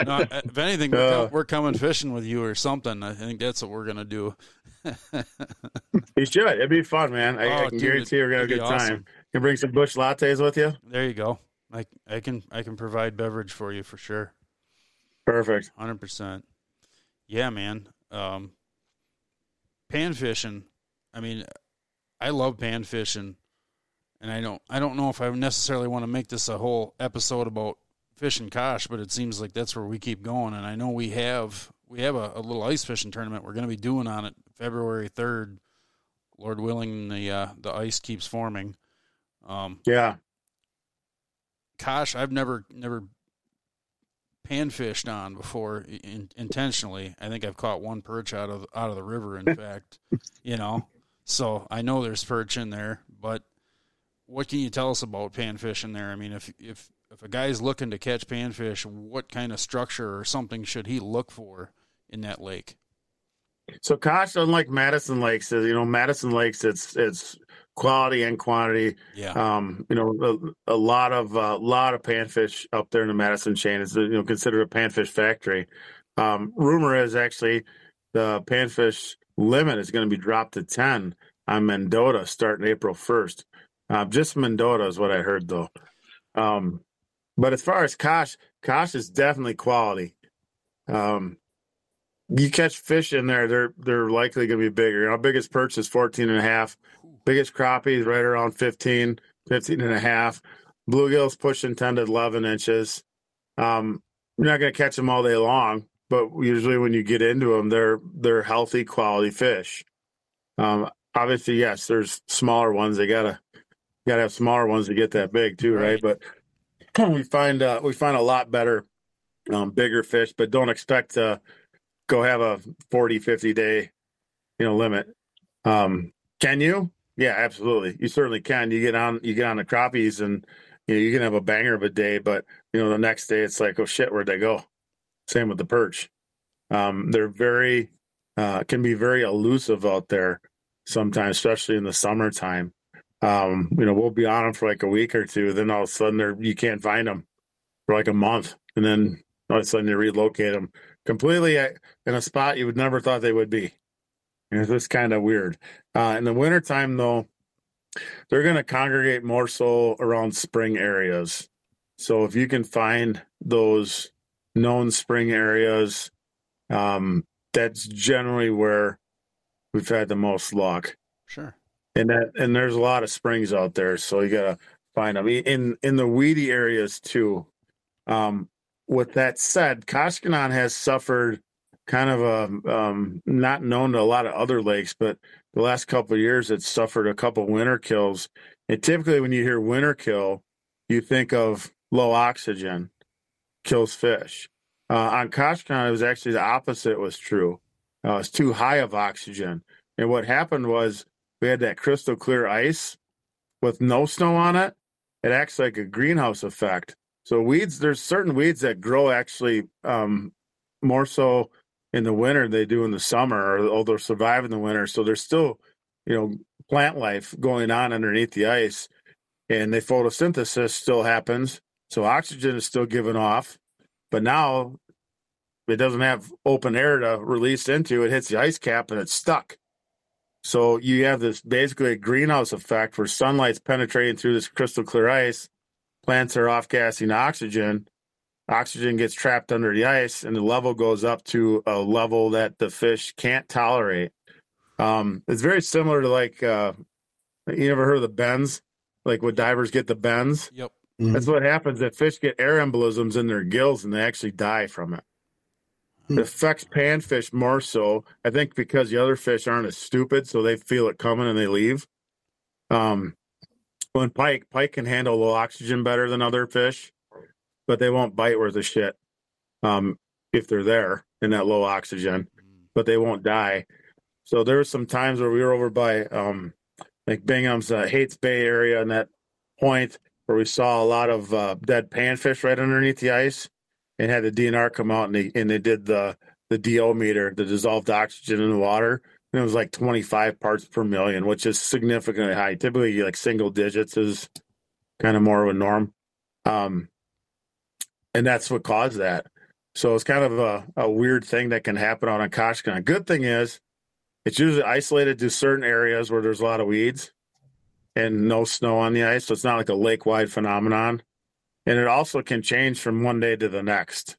no, if anything, we're, Uh. we're coming fishing with you or something. I think that's what we're gonna do. You should. It'd be fun, man. I, I Oh, can dude, guarantee you're gonna have a good be time. You can bring some Busch lattes with you. There you go. I I can I can provide beverage for you for sure. Perfect. Hundred percent. Yeah, man. Um, pan fishing. I mean, I love pan fishing, and I don't. I don't know if I necessarily want to make this a whole episode about fishing Kosh, but it seems like that's where we keep going. And I know we have we have a, a little ice fishing tournament we're going to be doing on it February third. Lord willing, the uh, the ice keeps forming. Um, Yeah. Kosh, I've never never pan fished on before in, intentionally. I think I've caught one perch out of out of the river. In fact, you know, so I know there's perch in there. But what can you tell us about pan fishing there? I mean, if if if a guy's looking to catch panfish, what kind of structure or something should he look for in that lake? So Kosh, unlike Madison Lakes, you know, Madison Lakes, it's it's quality and quantity. Yeah, Um, you know, a, a lot of a lot of panfish up there in the Madison chain is you know considered a panfish factory. Um, rumor is actually the panfish limit is going to be dropped to ten on Mendota starting April first. Uh, just Mendota is what I heard though. Um, but as far as Kosh, Kosh is definitely quality. Um, you catch fish in there, they're they're likely going to be bigger. Our biggest perch is 14 and a half. Biggest crappies right around 15, 15 and a half. Bluegills pushing 10 to 11 inches. Um, you're not going to catch them all day long, but usually when you get into them, they're they're healthy, quality fish. Um, obviously, yes, there's smaller ones. They gotta gotta have smaller ones to get that big too, right? But we find uh, we find a lot better, um, bigger fish, but don't expect to go have a 40, 50 day, you know, limit. Um, can you? Yeah, absolutely. You certainly can. You get on, you get on the crappies, and you know you can have a banger of a day. But you know the next day it's like, oh shit, where'd they go? Same with the perch. Um, they're very uh, can be very elusive out there sometimes, especially in the summertime. Um, you know, we'll be on them for like a week or two, then all of a sudden they're you can't find them for like a month, and then all of a sudden you relocate them completely in a spot you would never thought they would be. And it's just kind of weird. Uh, in the wintertime, though, they're going to congregate more so around spring areas. So if you can find those known spring areas, um, that's generally where we've had the most luck. sure. And that and there's a lot of springs out there, so you gotta find them in in the weedy areas too. Um, with that said, Koshkonong has suffered kind of a um, not known to a lot of other lakes, but the last couple of years it's suffered a couple winter kills. And typically, when you hear winter kill, you think of low oxygen kills fish. Uh, on Koshkonong, it was actually the opposite was true. Uh, it's too high of oxygen, and what happened was we had that crystal clear ice with no snow on it. It acts like a greenhouse effect. So weeds, there's certain weeds that grow actually um, more so in the winter they do in the summer, or, or they'll survive in the winter. So there's still, you know, plant life going on underneath the ice, and the photosynthesis still happens. So oxygen is still given off, but now it doesn't have open air to release into. It hits the ice cap and it's stuck. So you have this basically a greenhouse effect where sunlight's penetrating through this crystal clear ice. Plants are off gassing oxygen. Oxygen gets trapped under the ice, and the level goes up to a level that the fish can't tolerate. Um, it's very similar to like uh, you ever heard of the bends? Like when divers get the bends, Yep. Mhm. That's what happens if fish get air embolisms in their gills and they actually die from it. Hmm. It affects panfish more so, I think, because the other fish aren't as stupid, so they feel it coming and they leave. Um, when pike, pike can handle low oxygen better than other fish, but they won't bite worth a shit um, if they're there in that low oxygen, but they won't die. So there were some times where we were over by um, like Bingham's uh, Hates Bay area and that point where we saw a lot of uh, dead panfish right underneath the ice, and had the DNR come out and they and they did the the DO meter, the dissolved oxygen in the water, and it was like 25 parts per million, which is significantly high. Typically, like single digits is kind of more of a norm, um, and that's what caused that. So it's kind of a, a weird thing that can happen on a Koshkonong. Good thing is, it's usually isolated to certain areas where there's a lot of weeds and no snow on the ice. So it's not like a lake wide phenomenon. And it also can change from one day to the next.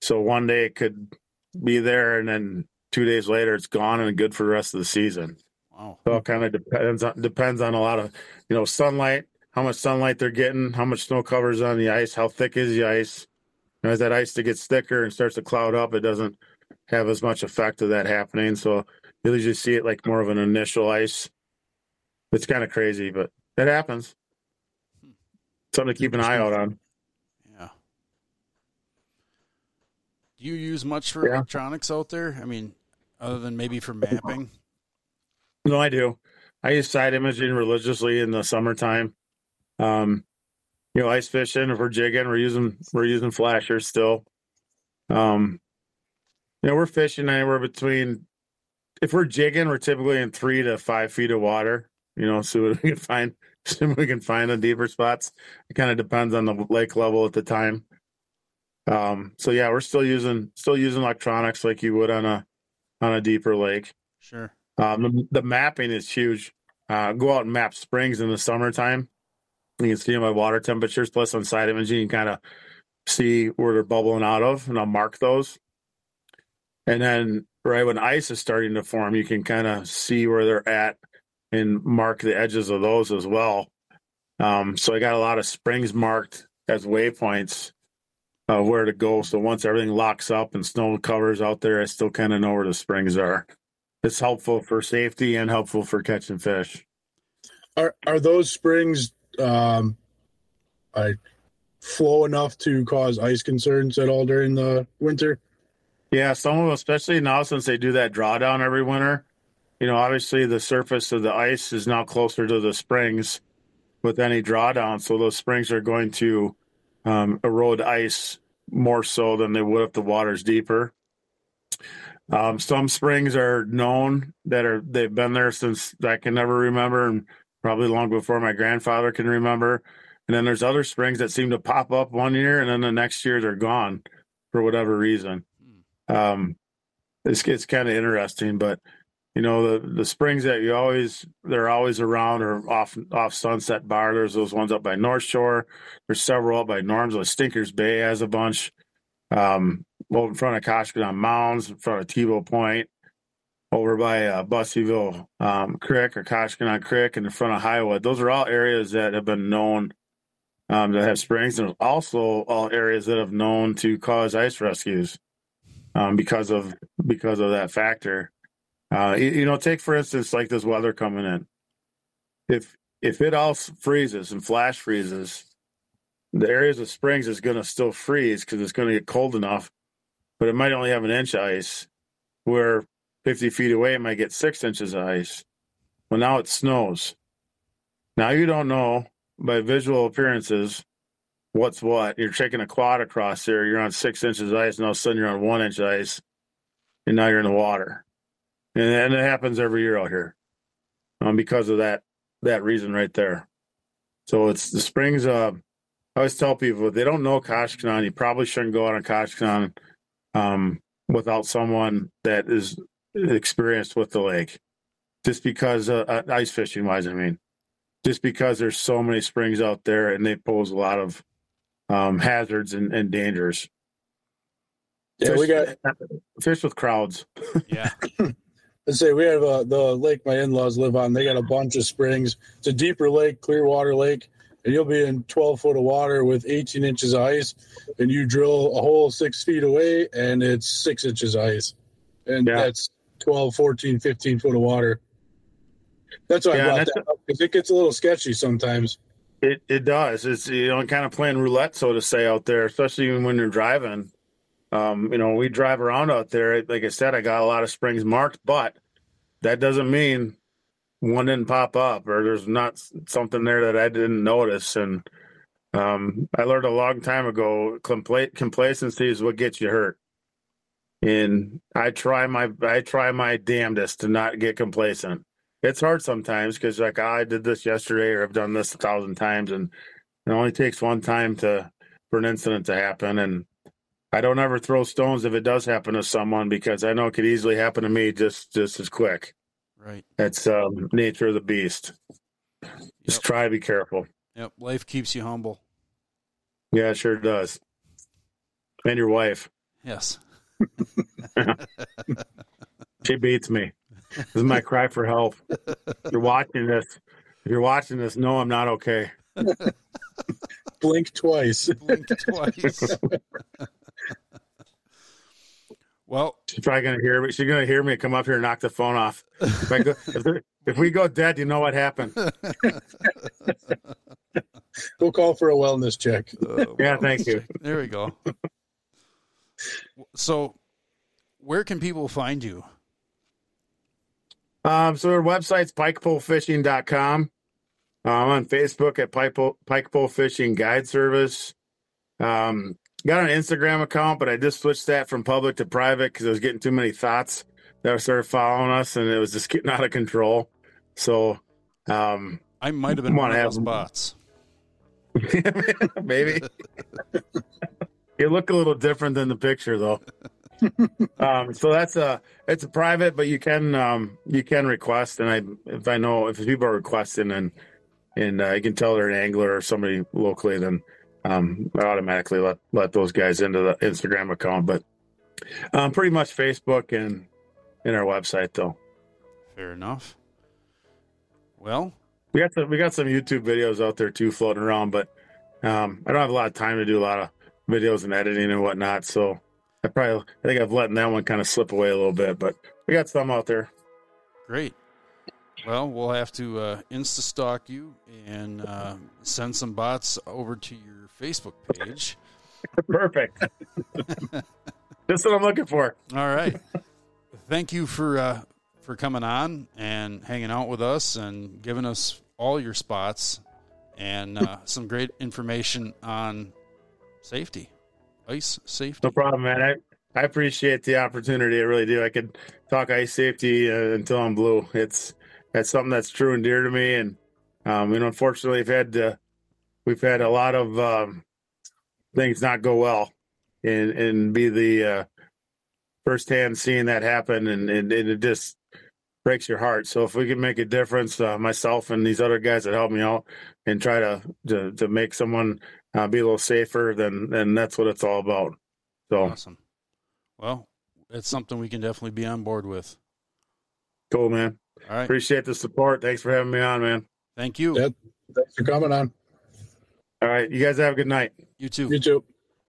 So one day it could be there and then two days later it's gone and good for the rest of the season. Wow. So it kind of depends on depends on a lot of you know sunlight, how much sunlight they're getting, how much snow covers on the ice, how thick is the ice. And as that ice gets thicker and starts to cloud up, it doesn't have as much effect of that happening. So you usually see it like more of an initial ice. It's kind of crazy, but it happens. Something to keep an eye out on. Yeah. Do you use much for Yeah. electronics out there? I mean, other than maybe for mapping? No, I do. I use side imaging religiously in the summertime. Um, you know, ice fishing. If we're jigging, we're using we're using flashers still. Um, you know, we're fishing anywhere between. If we're jigging, we're typically in three to five feet of water. You know, see what we can find. See what we can find in deeper spots. It kind of depends on the lake level at the time. Um, so yeah, we're still using still using electronics like you would on a on a deeper lake. Sure. Um, the, the mapping is huge. Uh, go out and map springs in the summertime. You can see my water temperatures. Plus, on side imaging, you kind of see where they're bubbling out of, and I'll mark those. And then, right when ice is starting to form, you can kind of see where they're at and mark the edges of those as well. Um, so I got a lot of springs marked as waypoints of where to go. So once everything locks up and snow covers out there, I still kind of know where the springs are it's helpful for safety and helpful for catching fish. Are are those springs um I flow enough to cause ice concerns at all during the winter? Yeah, some of them, especially now since they do that drawdown every winter, you know, obviously the surface of the ice is now closer to the springs with any drawdown. So those springs are going to um, erode ice more so than they would if the water's deeper. Um, some springs are known that are they've been there since I can never remember, and probably long before my grandfather can remember. And then there's other springs that seem to pop up one year, and then the next year they're gone for whatever reason. Um, it's it's kind of interesting, but you know the the springs that you always they're always around or off off Sunset Bar. There's those ones up by North Shore. There's several up by Norm's. Like Stinkers Bay has a bunch. Um, over in front of Koshkonong Mounds, in front of Tebow Point, over by uh, Busseyville um, Creek or Koshkonong Creek, in the front of Highwood. Those are all areas that have been known um, have springs, and also all areas that have known to cause ice rescues um, because of because of that factor. Uh, you, you know, take for instance like this weather coming in. If if it all freezes and flash freezes, the areas of springs is going to still freeze because it's going to get cold enough, but it might only have an inch of ice. Where 50 feet away, it might get six inches of ice. Well, now it snows. Now you don't know by visual appearances what's what. You're taking a quad across there, you're on six inches of ice, and all of a sudden you're on one inch of ice, and now you're in the water. And, and it happens every year out here um, because of that that reason right there. So it's the springs. Uh, I always tell people if they don't know Koshkonong, you probably shouldn't go out on Koshkonong um, without someone that is experienced with the lake. Just because uh, uh, ice fishing wise, I mean, just because there's so many springs out there and they pose a lot of um, hazards and, and dangers. Yeah, we got fish with crowds. Yeah. Let's say we have uh, the lake my in-laws live on. They got a bunch of springs. It's a deeper lake, clear water lake. and you'll be in 12 foot of water with 18 inches of ice, and you drill a hole six feet away, and it's six inches of ice, and Yeah. that's 12, 14, 15 foot of water. That's why Yeah, I brought that up because it gets a little sketchy sometimes. It it does. It's you know kind of playing roulette, so to say, out there, especially even when you're driving. Um, you know, we drive around out there. Like I said, I got a lot of springs marked, but that doesn't mean one didn't pop up or there's not something there that I didn't notice. And um, I learned a long time ago, compla- complacency is what gets you hurt. And I try my I try my damnedest to not get complacent it's hard sometimes because like "Ah, I did this yesterday or I've done this a thousand times and it only takes one time to for an incident to happen and I don't ever throw stones if it does happen to someone because I know it could easily happen to me just just as quick. Right. That's um, nature of the beast. Just Yep. try to be careful. Yep. Life keeps you humble. Yeah, it sure does. And your wife, Yes. she beats me. This is my cry for help. If you're watching this. If you're watching this, no, I'm not okay. Blink twice. Blink twice. well, She's probably gonna hear me. She's gonna hear me come up here and knock the phone off. If, I go, if, if we go dead, you know what happened. We'll call for a wellness check. uh, Yeah, thank you. There we go. So, where can people find you? Um, so our website's pikepolefishing.com. Uh, I'm on Facebook at Pike Pole, Pike Pole Fishing Guide Service. Um, got an Instagram account, but I just switched that from public to private because I was getting too many thoughts that started following us, and it was just getting out of control. So, um, I might have been one of those bots. maybe you look a little different than the picture, though. um, so that's a it's a private, but you can um, you can request, and I if I know if people are requesting and and uh, you can tell they're an angler or somebody locally, then um, I automatically let let those guys into the Instagram account. But um, pretty much Facebook and in our website though. Fair enough. Well, We got some we got some YouTube videos out there too floating around, but um, I don't have a lot of time to do a lot of videos and editing and whatnot. So I probably I think I've letting that one kind of slip away a little bit, but we got some out there. great. Well, we'll have to uh, insta stalk you and uh, send some bots over to your Facebook page. Perfect. Just what I'm looking for. All right. Thank you for uh, for coming on and hanging out with us and giving us all your spots and uh, some great information on safety, ice safety. No problem, man. I I appreciate the opportunity. I really do. I could talk ice safety uh, until I'm blue. It's that's something that's true and dear to me, and um, you know, unfortunately, we've had we've had a lot of um, things not go well, and and be the uh, firsthand seeing that happen, and, and, and it just breaks your heart. So if we can make a difference, uh, myself and these other guys that help me out, and try to to, to make someone uh, be a little safer, then then that's what it's all about. So. Awesome. Well, it's something we can definitely be on board with. Cool, man. All right. Appreciate the support. Thanks for having me on, man. Thank you. Yeah. Thanks for coming on. All right. You guys have a good night. You too. You too.